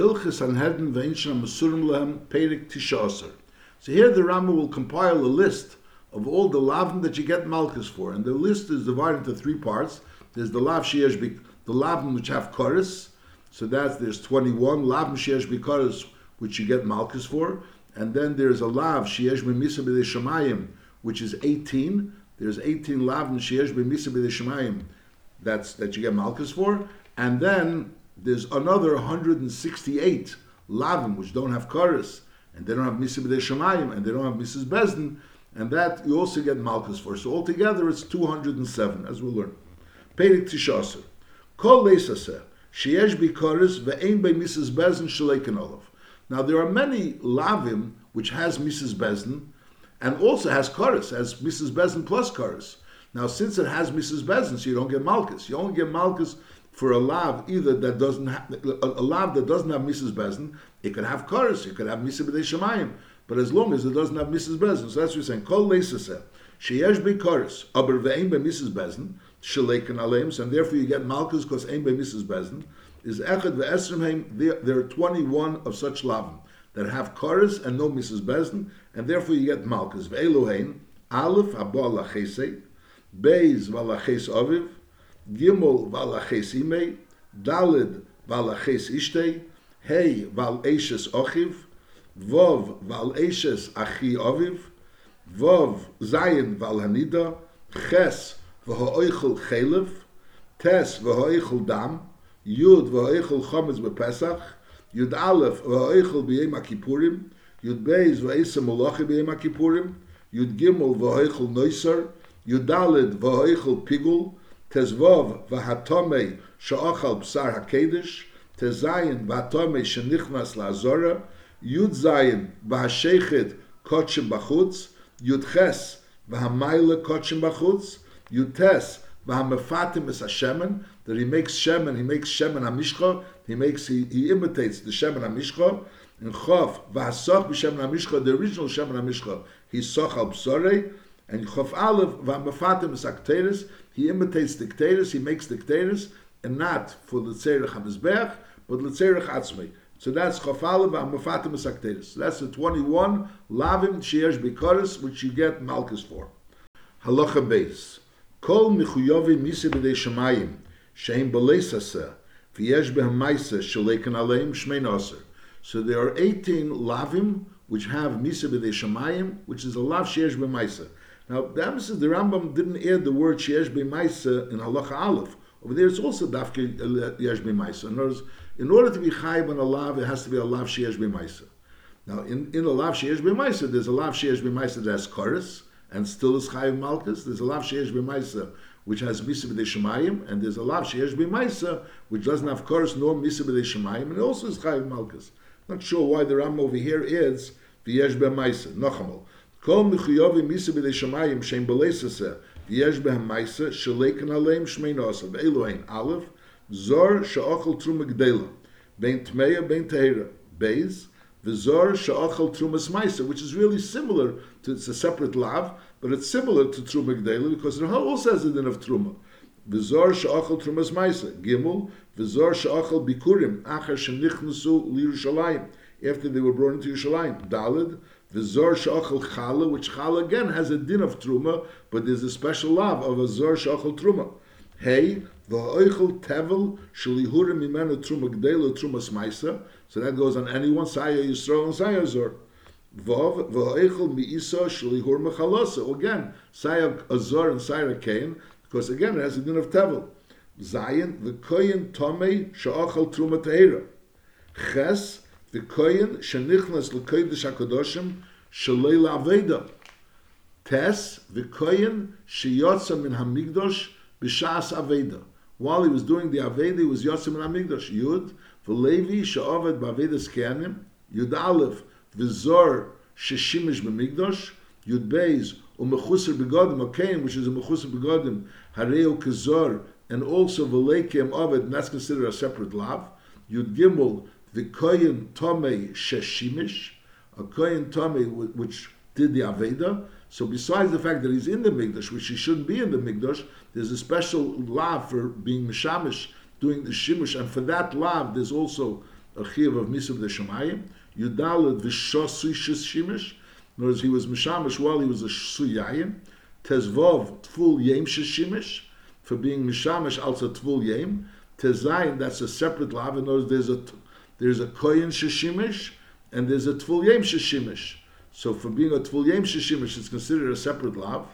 Hilchis Sanhedrin Masurim Lehem Perik So here the Rama will compile a list of all the lavim that you get malchus for, and the list is divided into three parts. There's the lav sheyesh the lavim which have chorus, so that's there's 21 lavim sheyesh bikoris which you get malchus for, and then there's a lav sheyesh b'misa b'dei shemayim which is 18. There's 18 lavim sheyesh b'misa b'dei shemayim that's that you get malchus for, and then there's another 168 lavim which don't have chorus, and they don't have misa b'dei shemayim, and they don't have misas beis din, and that you also get malchus for. So altogether it's 207, as we'll learn. Perik tishaser. Kol leisaseh. Sheyesh bikoris ve'ein by misas beis din shleiken olav. Now there are many lavim which has misas beis din, and also has chorus, has misas beis din plus chorus. Now, since it has misas beis din, so you don't get malchus. You only get malchus for a lav either that doesn't have a, a lav that doesn't have misas beis din. It could have chorus. It could have Mrs. B'dei Shemayim. But as long as it doesn't have misas beis din, so that's what you're saying. Kol leisaseh sheyesh be chorus, aber ve'ein be misas beis din shleiken aleim, and therefore you get malchus because ein be misas beis din is echad ve'esrim. There are 21 of such lavim that have chorus and no misas beis din, and therefore you get malchus ve'elohein aleph abba lachesei Beis valaches aviv, gimol vala ches imei, dalet vala ches ishtei, hei val eishes ochiv, vov val eishes achi oviv, vov zayin val hanida, ches vaho oichel chelev, tes vaho oichel dam, yud vaho oichel chomets bepesach, yud alef vaho oichel biyem ha-kipurim, yud beiz vaho eisem molochi יוד ha-kipurim, yud gimol yud pigul, tezvov v'hatome sha'achal b'sar hakedesh, tezayin v'hatome shenichnas la'azora, yud zayin v'hashechet kotshim b'chutz, yud ches v'hamayla kotshim b'chutz, yud tes v'hamefatim es hashemen, that he makes shemen, he makes shemen hamishcha, he makes, he, he imitates the shemen hamishcha, in chof v'hasoch b'shemen hamishcha, the original shemen hamishcha, he soch al b'sorei, and Chof Aleph, Vamafatim is Akteris, he imitates dictators, he makes dictators, and not for the Tzerich HaMizbech, but the Tzerich Atzmei. So that's Chof Aleph, Vamafatim is So that's the 21 Lavim Sheyesh Bikoris, which you get Malchus for. Halacha Beis. Kol Michuyovi Misi B'dei Shemayim, Shein B'leisaseh, V'yesh Behem Maisa, Shaleken Aleim, Shmein Oser. So there are 18 Lavim, which have Misa B'dei Shemayim, which is a Lav Sheyesh B'maisa. Now, the emphasis, the Rambam didn't add the word Sheyesh B'maisa in Halacha Aleph. Over there, it's also Dafke uh, Yesh B'maisa. In other words, in order to be Chayib on a Lav, it has to be a Lav Sheyesh B'maisa. Now, in, in a Lav Sheyesh B'maisa, there's a Lav Sheyesh B'maisa that has chorus, and still is Chayib Malkus. There's a Lav Sheyesh B'maisa, which has Misa B'dei Shemayim, and there's a Lav Sheyesh B'maisa, which doesn't have chorus nor Misa B'dei Shemayim, and also is Chayib Malkus. Not sure why the Rambam over here adds V'yesh B'maisa, Nochamal. כל מחויבים מיסה בידי שמיים שהם בלססה ויש בהם מייסה שלקן עליהם שמי נוסה ואלו הן א', זור שאוכל תרומה גדלה בין תמיה בין תהירה בייז וזור שאוכל תרומס מייסה which is really similar to it's a separate lav but it's similar to truma gdela because it also has a din of truma. וזור שאוכל תרומס מייסה גימל וזור שאוכל ביקורים אחר שנכנסו לירושלים after they were brought into Yerushalayim dalid the Zor Shachal Chala, which Chala again has a din of Truma, but there's a special love of a Zor Shachal Truma. Hey, the Oichel Tevel Shalihurim Mimenu Truma Gdela Truma Smaisa. So that goes on anyone, Saya Yisrael and Saya Zor. Vov, V'oichel Mi'isa Shalihur Mechalosa. Again, Saya Azor and Saya Kain, because again it has a din of Tevel. Zayin, the Koyin Tomei Shachal Truma Teira. Ches, the kohen shenichnas lekodesh hakadoshim shalei la'aveda. Tes the kohen sheyotza min hamigdosh b'shas aveda. While he was doing the aveda, he was yotza min hamigdosh. Yud v'levi she'oved b'avedas kehanim. Yud aleph v'zor sheshimish b'migdosh. Yud beis u'mechusar begodim okayin, which is a mechusar begodim hareo kezor, and also v'leikem oved, and that's considered a separate lav. Yud gimel the kohen tomei sheshimish, a kohen tomei which did the aveda. So besides the fact that he's in the mikdash, which he shouldn't be in the mikdash, there's a special lav for being mishamish, doing the shimish, and for that lav there's also a chiv of Misab de Shemayim. Yudalad v'shosui shishimish. In other he was Mishamish while he was a Suyayim. Tezvov Tvul Yem Shishimish. For being Mishamish also Tvul Yem. Tezayin, that's a separate lav. In words, there's a, there's a Koyin Shishimish and there's a Tvul Shishimish. So for being a Tvul Shishimish, it's considered a separate lav.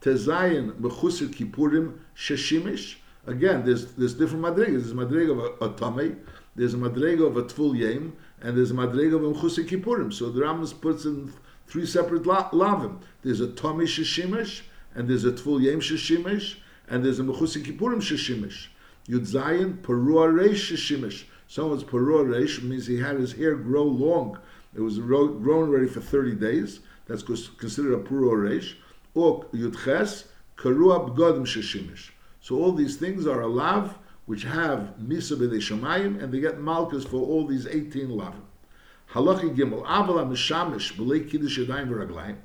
Tezayin Mechusir Kippurim Shishimish. Again, there's there's different madrigas. There's a madriga of a, a tamei, there's a madriga of a yem, and there's a madriga of a mchusik kippurim. So the Rambam puts in three separate la- lavim. There's a tamei shishimish, and there's a yem shishimish, and there's a mchusik kippurim shishimish. Yud zayin perua reish shishimish. Someone's perua reish means he had his hair grow long. It was grown already for 30 days. That's considered a perua reish. Or yud ches karua b'godim shishimish. So all these things are a lav which have misa shemayim, and they get malchus for all these 18 lavim. Halachi gimel avala mishamish b'lei kiddush yadayim v'raglayim.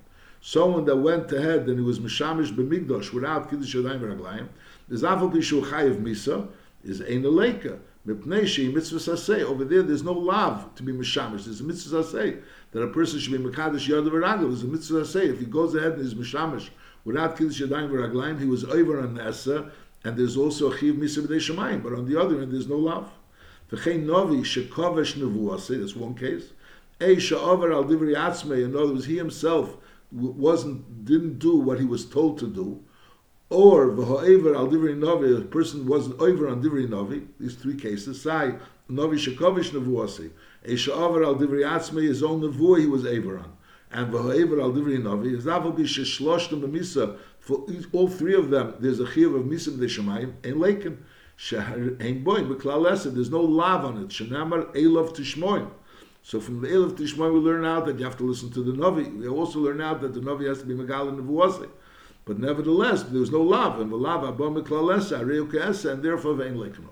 Someone that went ahead and he was mishamish b'migdosh without kiddush yadayim v'raglayim, there's avol pishu chayiv misa is ein aleka. Mipnei shei mitzvah. Over there, there's no lav to be mishamish. There's a mitzvah saseh that a person should be mekadosh yad v'ragel. There's a mitzvah saseh. If he goes ahead and is mishamish without kiddush yadayim v'raglayim, he was over on nesa, and there's also a chiv misa b'dei. But on the other end, there's no lav. V'chein novi shekovesh nevuase. That's one case. A sha'over al divri atzmei. In other words, he himself wasn't didn't do what he was told to do. Or v'ho'ever al divri novi. A person wasn't over on divri novi. These three cases. say, novi shekovesh nevuase. A sha'over al divri atzmei. His own nevuah he was over on. And v'ho'ever al divri novi. Is that be sheshloshtem b'misa. For all three of them, there's a chiv of misa b'dei shemayim and leikin. Ein boim b'klal. There's no lav on it. Shenamar elav tishmoim. So from the elav tishmoim, we learn out that you have to listen to the navi. We also learn out that the navi has to be megal and nevuase. But nevertheless, there's no lav, and the lav abba b'klal esed, areu and therefore vein leikin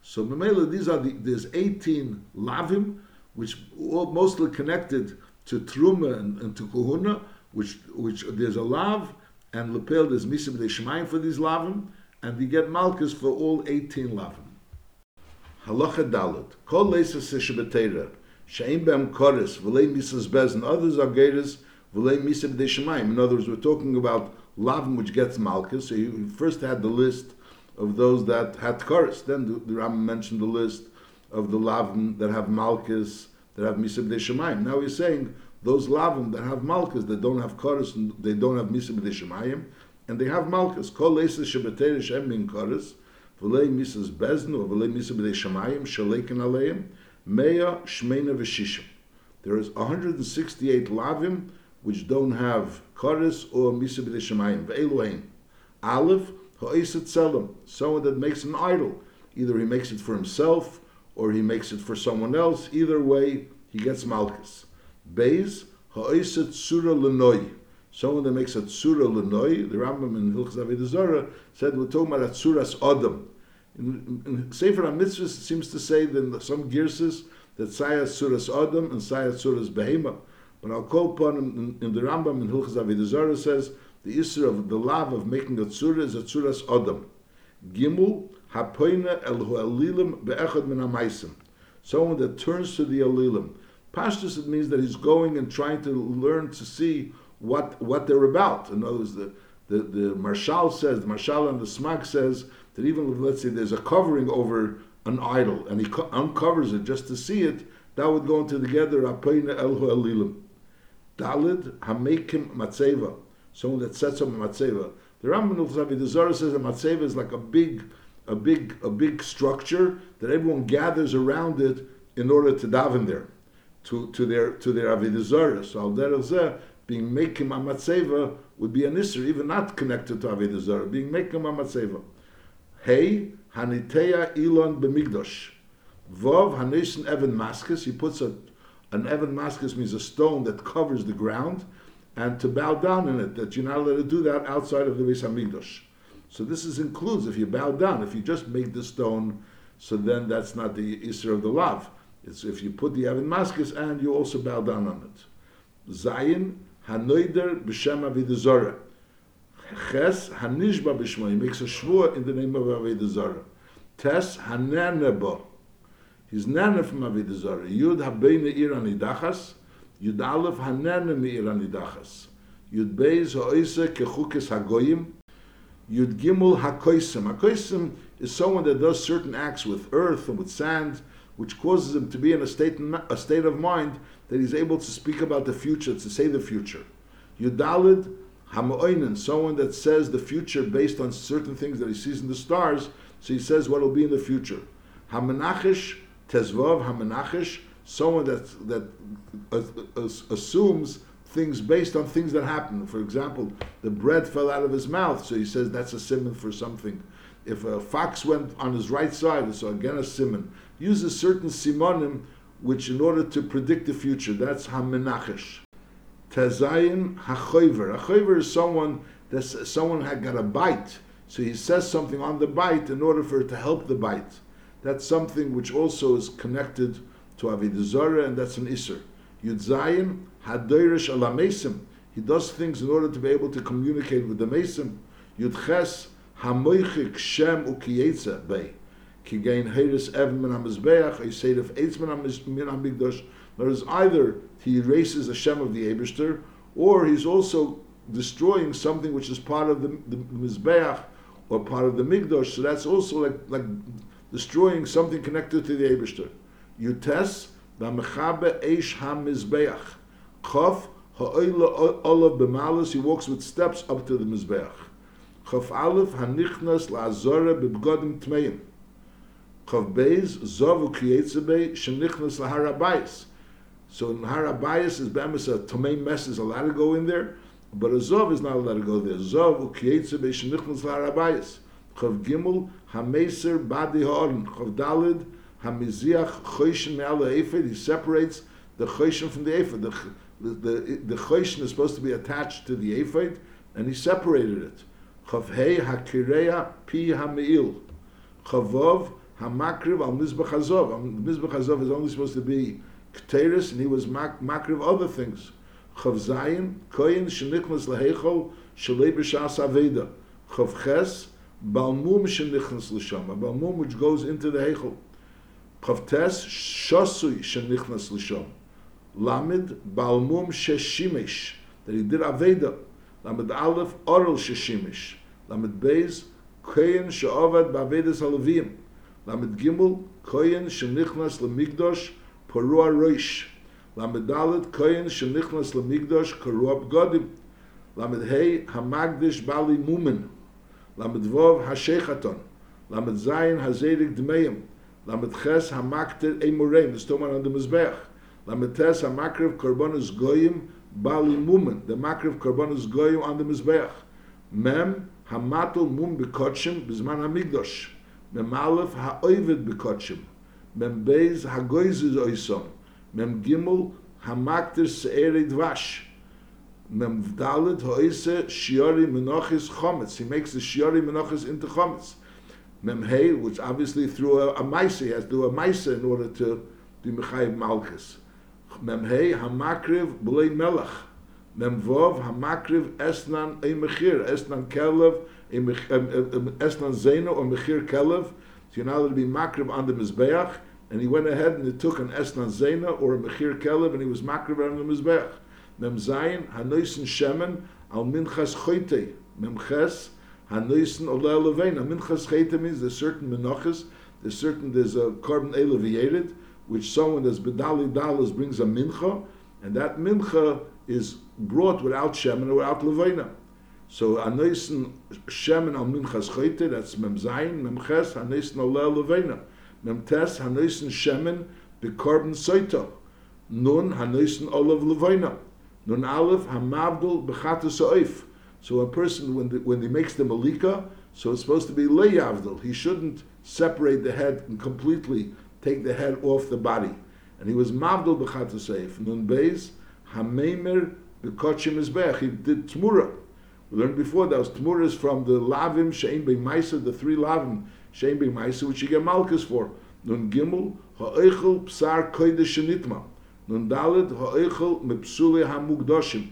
So memela, these are the there's 18 lavim, which all mostly connected to truma and, and to kohuna, which which there's a lav, and lepel there's misim de shemaim for these lavim, and we get malchus for all 18 lavim. Halacha dalit. Kol leisa seshabetera. Shein bem koris. V'lei misas Bez, and Others are geiris. V'lei misa de shemaim. In other words, we're talking about lavim which gets malchus. So you first had the list of those that had koris. Then the, the Ram mentioned the list of the lavim that have malchus, that have misa de shemaim. Now he's saying those lavim that have malchus, that don't have koris, and they don't have misa de shemaim, and they have malchus. Kol leisa shabeter shem min koris, v'lei misas beznu, v'lei misa b'dei shamayim, shaleikin aleim, mea shmeina v'shishim. There is 168 lavim which don't have koris or misa b'dei shamayim. V'eluain. Aleph, ha'isat selim, someone that makes an idol. Either he makes it for himself, or he makes it for someone else. Either way, he gets malchus. Beis, ha'isat surah lenoi, someone that makes a tsura lenoi, the Rambam in Hilchas Avodah Zarah said we're talking about a tsuras adam. In, in, Sefer HaMitzvahs it seems to say that some girses that sayas tsuras adam and sayas tsuras behema. But I'll call upon in, in, the Rambam in Hilchas Avodah Zarah says the isra of the love of making a tsura is a tsuras adam. Gimul hapoina el hu'alilim be'echad min ha'maisim. Someone that turns to the alilim. Pashtus it means that he's going and trying to learn to see what what they're about. In other words, the the, the Marshal says, the Marshal and the Smag says that even let's say there's a covering over an idol and he co- uncovers it just to see it, that would go into the together Apeina Elhu Elilim. Dalid Hamekim Matseva, someone that sets up a Matseva. The Rambam the Zohar says a Matseva is like a big, a big, a big structure that everyone gathers around it in order to daven there, to, to their to their Avodah Zarah. So al derech being mekim amatzeva would be an isser, even not connected to Avodah Zarah. Being mekim amatzeva. Hey, haniteya ilon b'migdosh. Vov hanesen evan maskis. He puts a an evan maskis means a stone that covers the ground, and to bow down in it. That you're not allowed to do that outside of the Beis Hamikdash. So this is includes if you bow down. If you just make the stone, so then that's not the isser of the lav. It's if you put the evan maskis and you also bow down on it. Zayin hanoider b'shem avidazora. Ches hanishba b'shmo. He makes a shvur in the name of avidazora. Tes hananeba. He's nana from Avodah Zarah. Yud habeina ir anidachas. Yud aleph hanana meir anidachas. Yud beis ha'oisa kechukes hagoyim. Yud gimel hakoisim. Hakoisim is someone that does certain acts with earth and with sand, which causes him to be in a state, a state of mind that he's able to speak about the future, to say the future. Yudalid Hamoinen, someone that says the future based on certain things that he sees in the stars, so he says what will be in the future. Hamenachish, Tezvav, Hamenachish, someone that, that assumes things based on things that happen. For example, the bread fell out of his mouth, so he says that's a simon for something. If a fox went on his right side, so again a simon. Uses certain simonim which in order to predict the future, that's Hamenachish. Tezayin hachoiver. A is someone that someone had got a bite, so he says something on the bite in order for it to help the bite. That's something which also is connected to Avodah and that's an Isser. Yudzayin hadoirish alamesim. He does things in order to be able to communicate with the Mesim. Yudches hamoichik shem ukiyetza bay. Kigain heiris ev min ha-mizbeach, of eitz min ha-migdosh. There is either he erases the Shem of the Eberster, or he's also destroying something which is part of the, the Mizbeach or part of the Migdosh. So that's also like, like destroying something connected to the Eberster. Yutes, Vamechabe Eish HaMizbeach. Chof, Ha'oila Olav B'malas, he walks with steps up to the Mizbeach. Chof Aleph, Hanichnas La'azore B'bgodim Tmeim. Chof Beis, Zovu Kietzebe, Shenichnas Laharabayis. So in Harabayas is Bemis a Tomei mess is allowed to go in there, but a Zov is not allowed to go there. Zov ukiyetze beishenichnas Harabayas. Chav Gimel Hameser Badi Ha'orin. Chav Dalid Hamiziach Choyshin Me'al Eifed. He separates the Choyshin from the Eifed. The, the, the, the is supposed to be attached to the Eifed, and he separated it. Chav Hei HaKireya Pi HaMe'il. Chavov HaMakriv Al Mizbach Hazov. Mizbach Hazov is only supposed to be Keteris, and he was mak- makriv other things. Chav Zayin, Koyin, Shenichnas Lehechol, Shalei B'Shas Aveda. Chav Ches, Balmum Shenichnas L'Sham, a Balmum which goes into the Hechol. Chav Tes, Shosui Shenichnas L'Sham. Lamed, Balmum Sheshimish, that he did Aveda. Lamed Aleph, Oral Sheshimish. Lamed Beis, Koyin She'ovad Ba'avedas Alavim. Lamed Gimel, Koyin Shenichnas L'Migdosh, Parua Roish. Lamed Dalet Koyin Shenichnas Lamigdosh Karua Bgodim. Lamed Hey Hamagdish Bali Mumen. למד וו למדזיין חתון, למד זיין הזירק דמיים, למד חס המקטר אי מוריין, לסתום על המזבח, למד תס המקרב קורבונוס גויים בלי מומן, דה מקרב קורבונוס גויים על המזבח, מם המטל מום בקודשם בזמן המקדוש, מם אלף האויבד בקודשם, מם בייז הגויזיז אויסון, מם גימול המקטר סערי דבש, mem dalet hoyse shiori menachis chometz. He makes the shiori menachis into chometz. Mem hey which obviously through a, a mice he has to do a mice in order to do mechay malchus. Mem hey hamakriv blei melach mem vov hamakriv esnan ei mechir. Esnan kelev esnan zeno or mechir kelev. So you're not allowed to be makrib on the Mizbeach, and he went ahead and he took an Esnan Zena or a Mechir Kelev, and he was makrib on the Mizbeach. Mem Zayin, Hanoisen Shemen, Al Minchas Choyte, Mem Ches, Hanoisen Oleh Levena. Minchas Choyte means there's certain menachas, there's certain, there's a carbon elevated, which someone that's Bedali Dalas brings a mincha, and that mincha is brought without Shemen or without Levena. So anoisen shemen al minchas choyte, that's mem zayin, mem ches, anoisen oleh levena. Mem shemen bekorben soito. Nun hanoisen olav levena. Nun aleph hamavdul bechatus oif. So a person, when, the, when he makes the malika, so it's supposed to be leyavdul. He shouldn't separate the head and completely take the head off the body. And he was mavdul bechatus oif. Nun beis, hamemer bekochim izbech. He did tmura. We learned before that was Tmuras from the Lavim Shein Bei the three Lavim Shein Bei which you get Malchus for. Nun Gimel, Ha'eichel Psar Kodesh Shenitma. nun dalet hoichel mit psule hamugdoshim.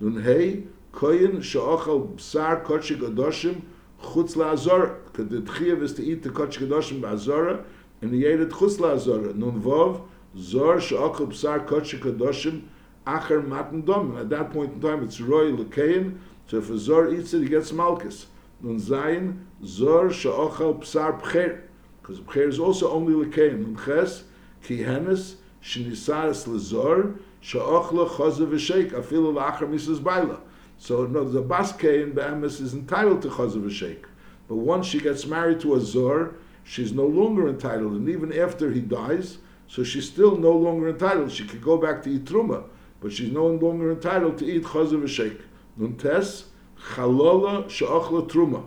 Nun hey koyn shochel au sar kotsh chutz khutz la azor ked tkhiv es teit te kotsh gedoshim ba azora in de yedet chutz la azor nun vov zor shochel au sar kotsh acher matn dom. At that point in time it's roy lekein so for zor it to get smalkes nun zain zor shochel au sar pkhir cuz pkhir is also only lekein nun ches ki hanes Shinisaris Lezor, Sha'achla Chazav V'Sheik, Afilu La'achar Mrs. Baila. So no, the Baske in Be'emes is entitled to Chazav V'Sheik. But once she gets married to a Zor, she's no longer entitled. And even after he dies, so she's still no longer entitled. She could go back to eat Truma, but she's no longer entitled to eat Chazav V'Sheik. Nun Tes, Chalola Sha'achla Truma.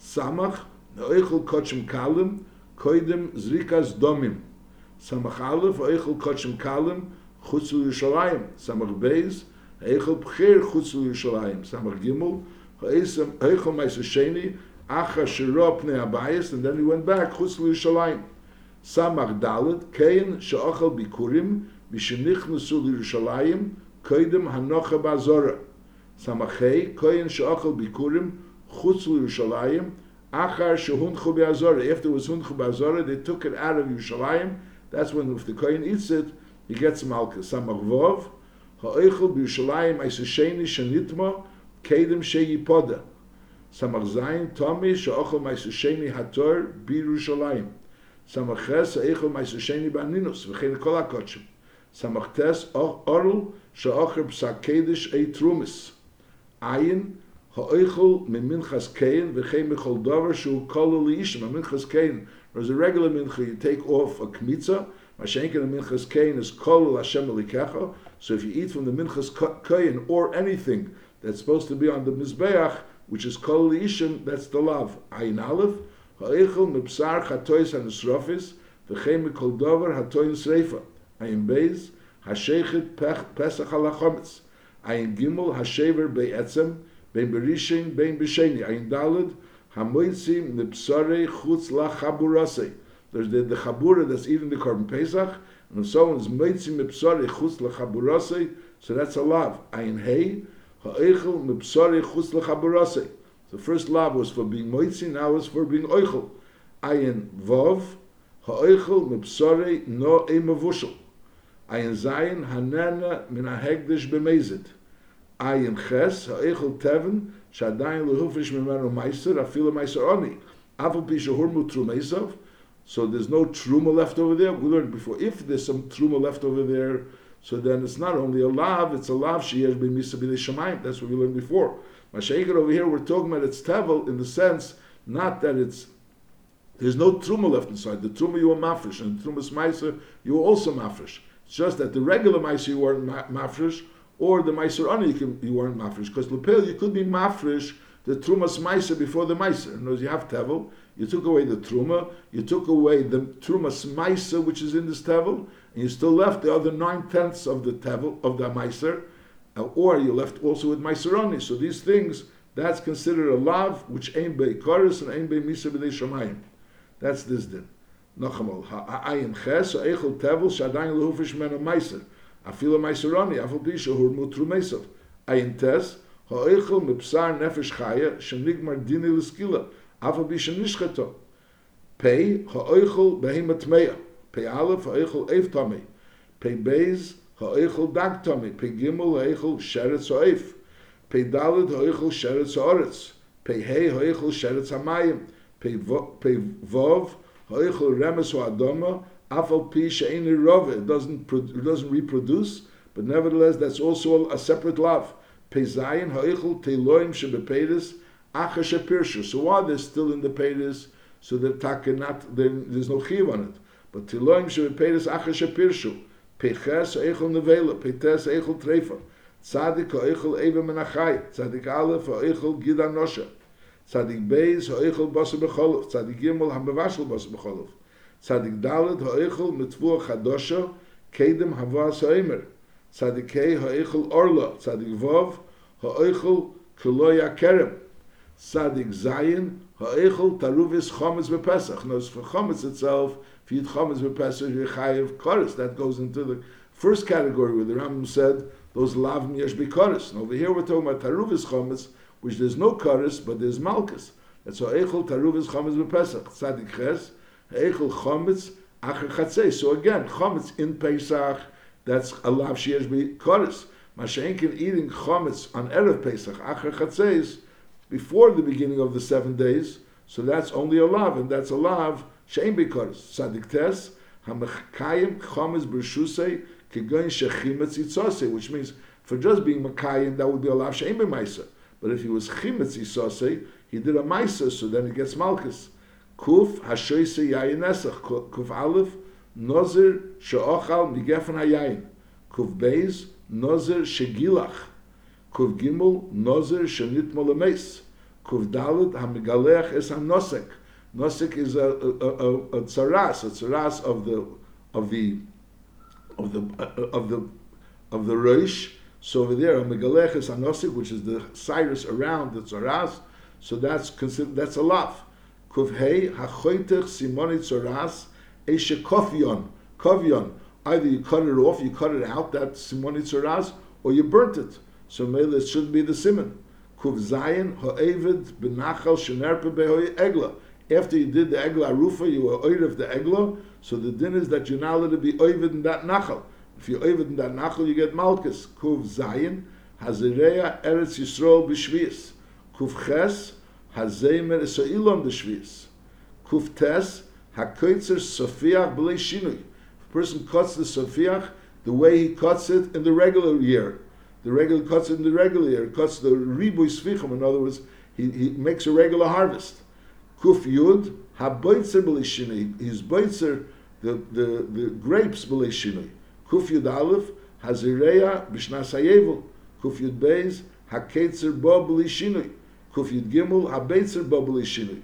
Samach, Ne'oichel Kochim Kalim, Koidim Zrikas Domim. סמך אלף, איכל קודשם קלם, חוץ לירושלים, סמך בייז, איכל בחיר חוץ לירושלים, סמך גימול, איכל מייס השני, אחר שירו פני הבייס, and then he went back, חוץ לירושלים. סמך דלת, קיין שאוכל ביקורים, משנכנסו לירושלים, קודם הנוחה בעזורה. סמך ה, קיין שאוכל ביקורים, חוץ לירושלים, אחר שהונחו בעזורה, after it was הונחו בעזורה, they took it out of Yerushalayim, and that's when if the Kohen eats it, he gets malchus. Samach Vov, Ha'oichel b'Yushalayim Aisasheni Shanitma, Kedem Sheyipoda. Samach Zayin, Tomi Sha'ochel Maisasheni Hator b'Yerushalayim. Samach Ches, Ha'oichel Maisasheni Ba'ninus, V'chein Kol HaKotshim. Samach Tes, Orul Sha'ocher P'sak Kedesh Ei Trumis. Ayin, Ha'oichel Miminchas Kein, V'chein Mechol Dover Shu Kol Li'ishim. A Minchas Kein Whereas a regular mincha, you take off a kmitza. Mashenkin a minchas kain is kol Hashem elikecha. So if you eat from the minchas kain or anything that's supposed to be on the mizbeach, which is kol ishim, that's the lav. Ayin aleph, ha'echel mipsar chatois hanisrofis, v'chem mikol dover hatoin sreifa. Ayin beis, hashechet pesach halachometz. Ayin gimel, hashever be'etzem, bein berishin, bein b'sheni. Ayin dalad, Hamoitzim nipsare chutz la chaburase. There's the, the chabura that's eating the korban pesach, and if someone's moitzim nipsare chutz la chaburase, so that's a lav. Ayin hey ha'eichel nipsare chutz la chaburase. The first lav was for being moitzim, now it's for being oichel. Ayin vov ha'eichel nipsare no emavushel. Ayin zayin hanena min ha'hegdish b'mezid. Ayin ches ha'eichel teven שעדיין להופיש ממנו מייסר, אפילו מייסר עוני. אף על פי שהורמו תרומייסov, so there's no truma left over there. We learned before, if there's some truma left over there, so then it's not only a lav, it's a lav sheyesh b'misa b'nei shamayim. That's what we learned before. Mashayikar over here, we're talking about it's tevel in the sense, not that it's, there's no truma left inside. The truma you were mafresh, and the trumas meiser you were also mafresh. It's just that the regular meiser you weren't mafresh, or the Meiser Ani you, you weren't mafresh. Because Lepel, you could be mafresh the Trumas Meiser before the Meiser. In words, you have Tevel, you took away the Truma, you took away the Trumas Meiser, which is in this Tevel, and you still left the other nine tenths of the Tevel, of the Meiser, uh, or you left also with Meiser Ani. So these things, that's considered a lav, which ain't be Koris and ain't be Misa b'nei Shamayim. That's this din. Nachamol, ha'ayin ches, ha'echel Tevel, shadayin lehufish mena Meiser. אפילו מייסרוני, אף על פי שהורמו תרומסov. עין טס, האיכל מבשר נפש חיה, שנגמר דיני לסקילה, אף על פי שנשחטו. פי, האיכל בהמה טמאה. פי א', האיכל איף תמי. פי בייז, האיכל דג תמי. פי גימל, האיכל שרץ או איף. פי ד', האיכל שרץ האורץ. פי ה', האיכל שרץ המים. פי ו', האיכל רמס או אדומה, Afal pi she'eni rove, doesn't doesn't reproduce, but nevertheless that's also a separate love. Pezayin ha'ichel teloim shebepedes acha shepirshu. So while they're still in the pedis, so the taka not then there's no chiv on it. But teloim shebepedes acha shepirshu. Peches ha'ichel nevela, petes ha'ichel trefa. Tzadik ha'ichel eva menachai. Tzadik aleph ha'ichel gida nosha. Tzadik beis ha'ichel basa becholov. Tzadik gimel ha'mevashel basa becholov. צדיק דלת האיכל מצבוע חדושו קדם הבוע סוימר. צדיק ה האיכל אורלו צדיק ווב האיכל כלוי הקרם צדיק זיין האיכל תרוביס חומץ בפסח נוס חומץ עצלף פיית חומץ בפסח יחייב קורס. That goes into the first category where the Rambam said those lavim yesh bikoris and over here we're talking about taruvis chomets which there's no koris but there's malkus that's how echol taruvis chomets bepesach tzadik ches Eichel Chometz Acher chatzei. So again, chometz in Pesach, that's a lav sheyesh b'koris. Mashenkin eating chometz on erev Pesach, Acher chatzeis, before the beginning of the seven days. So that's only a lav, and that's a lav shein b'koris. Sadik tes hamachayim chometz b'rshusei kigoyin shechimetz itzosei, which means for just being makayim that would be a lav shein b'maisa. But if he was chimetz itzosei, he did a maisa, so then he gets malchus. Kuf hashoise yayin nesach. Kuf aleph nozir she'ochal migefen hayayin. Kuf beis nozir shegilach. Kuf gimel nozir shenitmo lemeis. Kuf dalet hamigalech es hanosek. Nosek is a, a, a, a tzaras, a tzaras of the of the of the of the of the roish. So over there, a megalech is hanosek, which is the cyrus around the tzaras. So that's considered that's a lav. Kuvhei hachoitech simoni tzoras eshe kofyon kofyon. Either you cut it off, you cut it out that simoni tzoras, or you burnt it. So maybe it shouldn't be the simon. Kuv zayin ha'evid benachal shenerpe behoy egla. After you did the egla rufa, you were oid of the egla. So the din is that you're not allowed to be oivid in that nachal. If you're oivid in that nachal, you get malchus. Kuv zayin hazireya eretz yisrael b'shvius. Kuf ches hazemer so ilom the shvius. Kuf tes hakoitzer sofiach b'lei shinui. If a person cuts the sofiach the way he cuts it in the regular year, the regular cuts it in the regular year, cuts the ribuy svichim. In other words, he, he makes a regular harvest. Kuf yud haboitzer b'lei shinui. His boitzer the, the, the grapes b'lei shinui. Kuf yud aleph hazireya b'shnas hayevel. Kuf yud beis haketzer bo b'lei shinui. Kuf Yud Gimel Habeitzer Babli Shinui.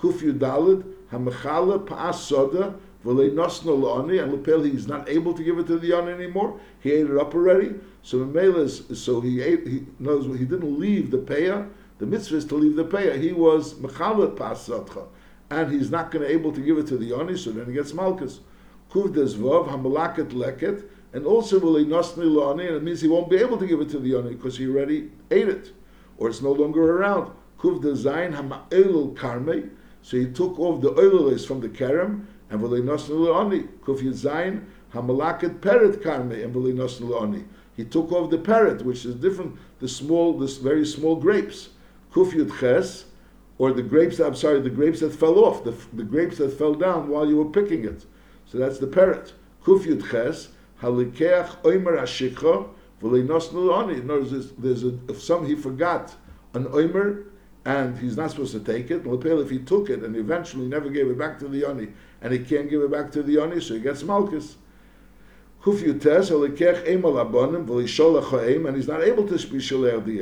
Kuf Yud Dalid Hamechala Pa'as Soda V'lei Nosno La'ani and Lepel he's not able to give it to the Yon anymore. He ate it up already. So Memelas, so he ate. He knows he didn't leave the paya. The mitzvah is to leave the paya. He was Mechala Pa'as Sodcha, and he's not going to able to give it to the Yoni. So then he gets Malchus. Kuv Desvov Hamalaket Leket. And also, he nosni la'ani, and it means he won't be able to give it to the yoni because he already ate it or it's no longer around. Kuv design hama'elul karme. So he took off the oilelis from the kerem and v'lei nosnu le'oni. Kuv yizayin hamalaket peret karme and v'lei nosnu le'oni. He took off the parrot, which is different, the small, this very small grapes. Kuf yud ches, or the grapes, I'm sorry, the grapes that fell off, the, the grapes that fell down while you were picking it. So that's the parrot. Kuf yud ches, halikeach oimer ashikha, there's, there's a, if some he forgot an oimer and he's not supposed to take it, if he took it and eventually never gave it back to the yoni, and he can't give it back to the yoni, so he gets malchus. Kuf yutes halikech emal abonim v'lisholach and he's not able to sholech the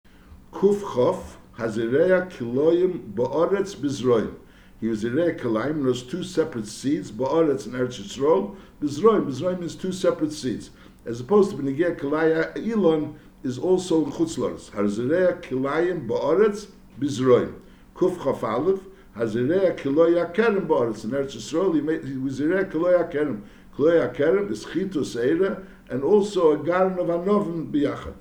Kuf chof hazireya kiloyim ba'aretz bizroim. He was ireya kilayim, those two separate seeds, ba'aretz and Eretz Yisrael. Bizroim, bizroim means two separate seeds as opposed to Benegea Kilaya Elon is also in Chutzlars. Harzerea Kilayim Ba'aretz Bizroim. Kuf Chaf Aleph, Harzerea Kiloya Kerem Ba'aretz. In Eretz Yisrael, he was Zerea Kiloya Kerem. Kiloya Kerem is Chitus Eira, and also a garden of Anovim Biyachat.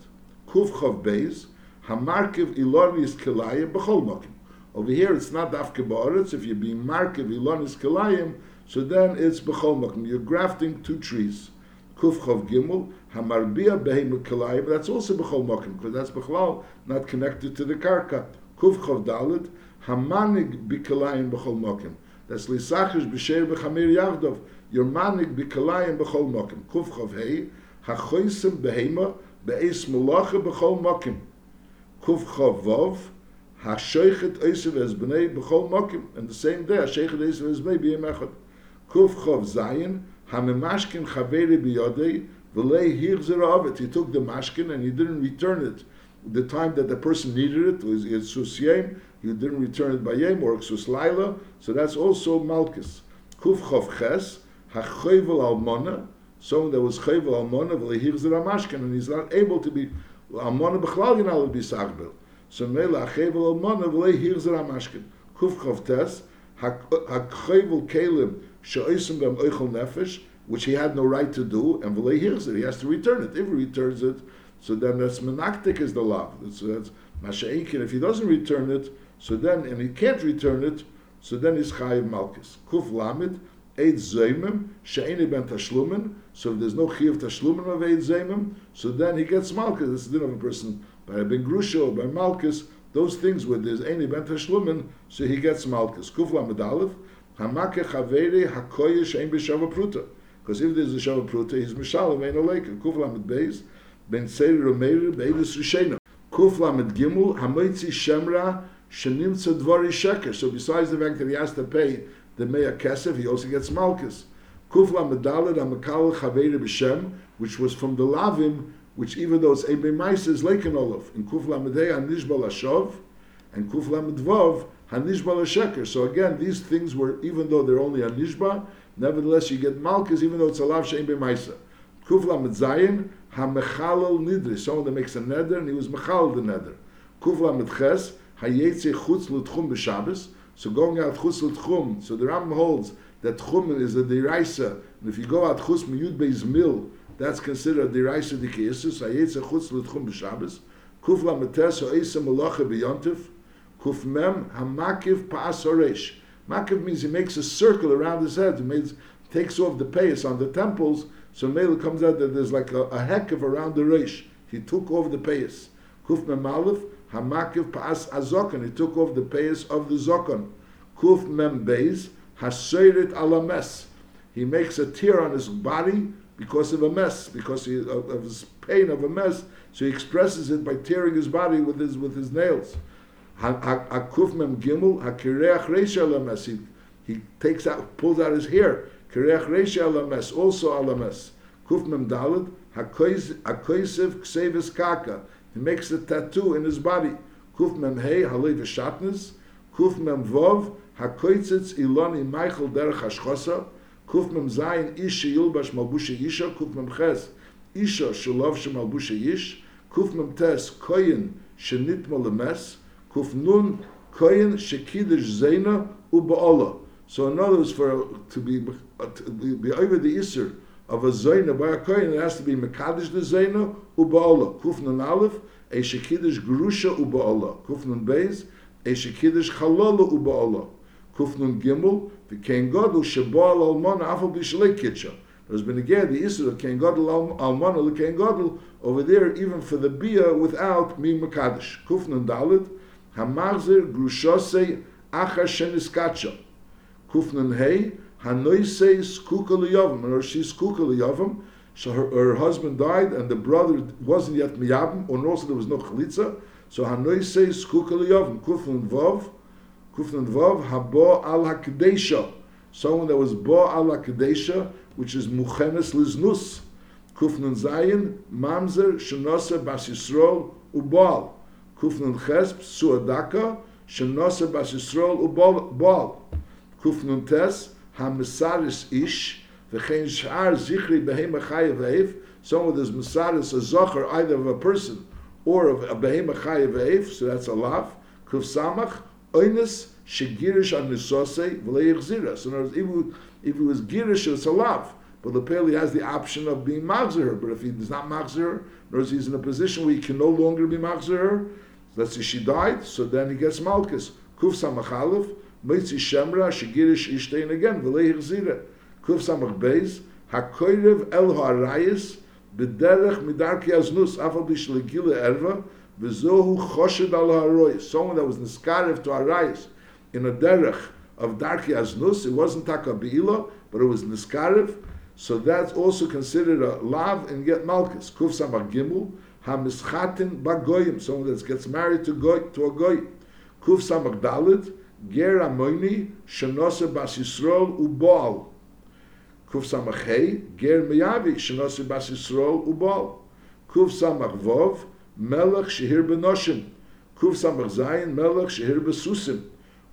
Kuf Chav Beis, Hamarkiv Ilonis Kilayim B'chol Mokim. Over here, it's not Dafke Ba'aretz. If you're being Markiv Ilonis Kilayim, so then it's B'chol Mokim. You're grafting two trees. Kuf Chav Gimel, Hamarbia Behem Kalayim, that's also Bechol Mokim, because that's Bechlal, not connected to the Karka. Kuf Chav Dalit, Hamanig Bikalayim Bechol Mokim. That's Lisachish B'Sher B'Chamir Yavdov, your Manig Bikalayim Bechol Mokim. Kuf Chav Hei, Hachoisim Behema, Be'ez Melacha Bechol Mokim. Kuf Chav Vov, Hashoichet Eisev Es B'nei Bechol Mokim. And the same day, Hashoichet Eisev Es B'nei B'yem Echad. Kuf Chav Zayin, Hamemashkin Chaveri Biyodei V'lei Hirzer Avet. He took the mashkin and he didn't return it. The time that the person needed it was Sus Yem. He didn't return it by Yem or Sus Laila. So that's also Malchus. Kuf Chav Ches Hachoyvel Almona. Someone that was Choyvel Almona V'lei Hirzer Amashkin and he's not able to be Almona B'chlal Yinal be Sagbel. So Mela Hachoyvel Almona V'lei Hirzer Amashkin. Kuf Chav Tes Hachoyvel Kalim nefesh, which he had no right to do, and v'lei hears it, he has to return it. If he returns it, so then that's menaktik is the law. So that's masha'inkin. If he doesn't return it, so then and he can't return it, so then he's chayiv malchus. Kuf lamid Eid Zaymim, She'eni ben Tashlumin. So if there's no Chiv Tashlumin of Eid Zaymim, so then he gets Malkus. This is the din of a person by Ben Grusha or by Malkus. Those things where there's Eni ben Tashlumin, so he gets Malkus. Kufla Medalef, Hamake Because if there's a Shava Pruta, he's Mishalim, Ein Oleka. Kufla Med Beis, Ben Seir Romeir, Beidus Rishena. Kufla Med Gimel, Hamoitzi Shemra, Shenimtza Dvari Sheker. So besides the fact that he has to pay the Mea Kesef, he also gets Malkus. Kufla Medalad Amakal Chaveri B'Shem, which was from the Lavim, which even though it's Ebe Mais is Leiken Olaf. In Kufla Medei Hanishbal Ashov, and Kufla Medvov Hanishbal Sheker. So again, these things were, even though they're only Hanishba, nevertheless you get Malkus, even though it's a Lav Shein B'Maisa. Kufla Medzayin HaMechalal Nidri. Someone that makes a neder, and he was Mechal the neder. Kufla Medches Hayetze Chutz L'Tchum B'Shabbos. So going out Chutz L'Tchum, so the Ram holds that Tchum is a deraisa, and if you go out Chutz Miyud Beis Mil, that's considered a deraisa dikeisus. Hayetze Chutz L'Tchum B'Shabbos. Kufla Metes Ha'isa Malacha B'Yontif. Kuf Mem Hamakiv Pa'as Horesh. Makiv means he makes a circle around his head. He takes off the payas on the temples, so Mele comes out that there's like a, a hekev around the reish. He took off the payas. Kuf Mem Aleph Hamakiv Pa'as Azokon. He took off the payas of the Zokon. Kuf Mem Beis Haseirit Alames. He makes a tear on his body because of a mess, because he, of, of his pain of a mess. So he expresses it by tearing his body with his with his nails. Hakuf gimel hakireach reisha alames. He takes out, pulls out his hair. Kireach reisha alames, also alames. Kuf mem dalad hakoisev ksevis kaka. He makes a tattoo in his body. Kuf hey halei v'shatnes. Kuf mem vov hakoitzitz iloni Michael derech hashchosa. Kuf mem zayin ish yilbash malbusha isha. Kuf mem ches isha shalov shemalbusha ish. Kuf tes koyin shenitma lemes. Kuf nun koyin shekidish zena uba'ala. So in other words, for to be to be, over the iser of a zayna by a koyin, it has to be mekadosh the zayna uba'ala. Kuf nun aleph a shekidish grusha uba'ala. Kuf nun beis a shekidish chalala uba'ala. Kuf nun gimel v'kein gadol sheba'al almana afal b'shalei kitcha. There's been again the issue of Ken Gadol Almana Ken Gadol over there, even for the Bia without Mi Makadish. Kufnun Dalit, Hamazir Grushose Acha Sheniskacha. Kufnun Hey, Hanoise Skuka Liyavam, or she's Skuka Liyavam. So her, her husband died and the brother wasn't yet Miyabim, and also there was no Chalitza. So Hanoise Skuka Liyavam, Kufnun Vav, Kufnun Vav, Habo Al HaKadesha. Someone that was Bo Al HaKadesha, which is Muchenes Liznus. Kufnun Zayin, Mamzer, Shenosa Bas Yisrael, Ubal. Kufnun Chesp, Suadaka, Shenosa Bas Ubal. Kufnun Tes, Hamisaris Ish, V'chein Sh'ar Zichri Behema Chayev Eif, someone with his Misaris, a Zocher, either of a person or of a Behema Chayev so that's a lav. Kuf Samach, Oines, Shegirish An Nisose, V'leich Zira. So in other words, if, it was Girish, it's a lav. But the Pele has the option of being Magzer. But if he is not Magzer, nor is he's in a position where he can no longer be Magzer, let's say she died, so then he gets Malkus. Kuf Samachalif, Meitzi Shemra, Shegirish Ishtein again, V'leich Zira. Kuf Samach Beis, HaKoirev El Ha'arayis, B'derech Midarki Aznus, Afal Bishlegila Erva, V'zohu Choshed Al Ha'aroyis. Someone that was Niskarev to Arayis in a derech of Darki Aznus, it wasn't Taka but it was Niskarev, so that's also considered a lav and get malchus. Kuf gimel hamischatin bagoyim. Someone that gets married to goy to a goy. Kuf samach dalit ger amoini shenose bas yisrael ubal. Kuf hey ger meyavi shenose bas yisrael ubal. Kuf vov melech shehir benoshim. Kuf samach zayin melech shehir besusim.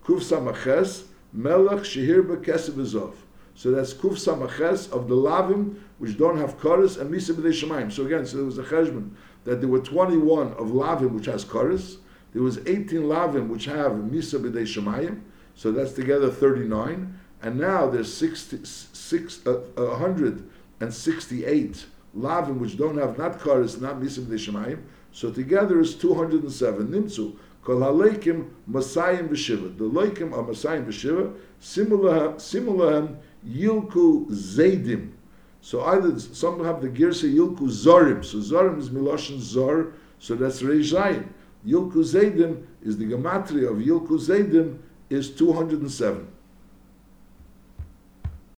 Kuf ches melech shehir bekesef bezov. So that's kuf samaches of the lavim which don't have chorus and misa b'dei shemaim. So again, so there was a cheshbon that there were 21 of lavim which has chorus. There was 18 lavim which have misa b'dei shemayim. So that's together 39. And now there's 60, six, uh, 168 lavim which don't have not chorus, not misa b'dei shemayim. So together is 207. Nimtzu. Kol haleikim masayim v'shiva. The leikim are masayim v'shiva. Simulahem Yilku Zaydim. So either some have the Girsa Yilku Zorim. So Zorim is Miloshin Zor, so that's Reishayin. Yilku Zaydim is the gematria of Yilku Zaydim is 207.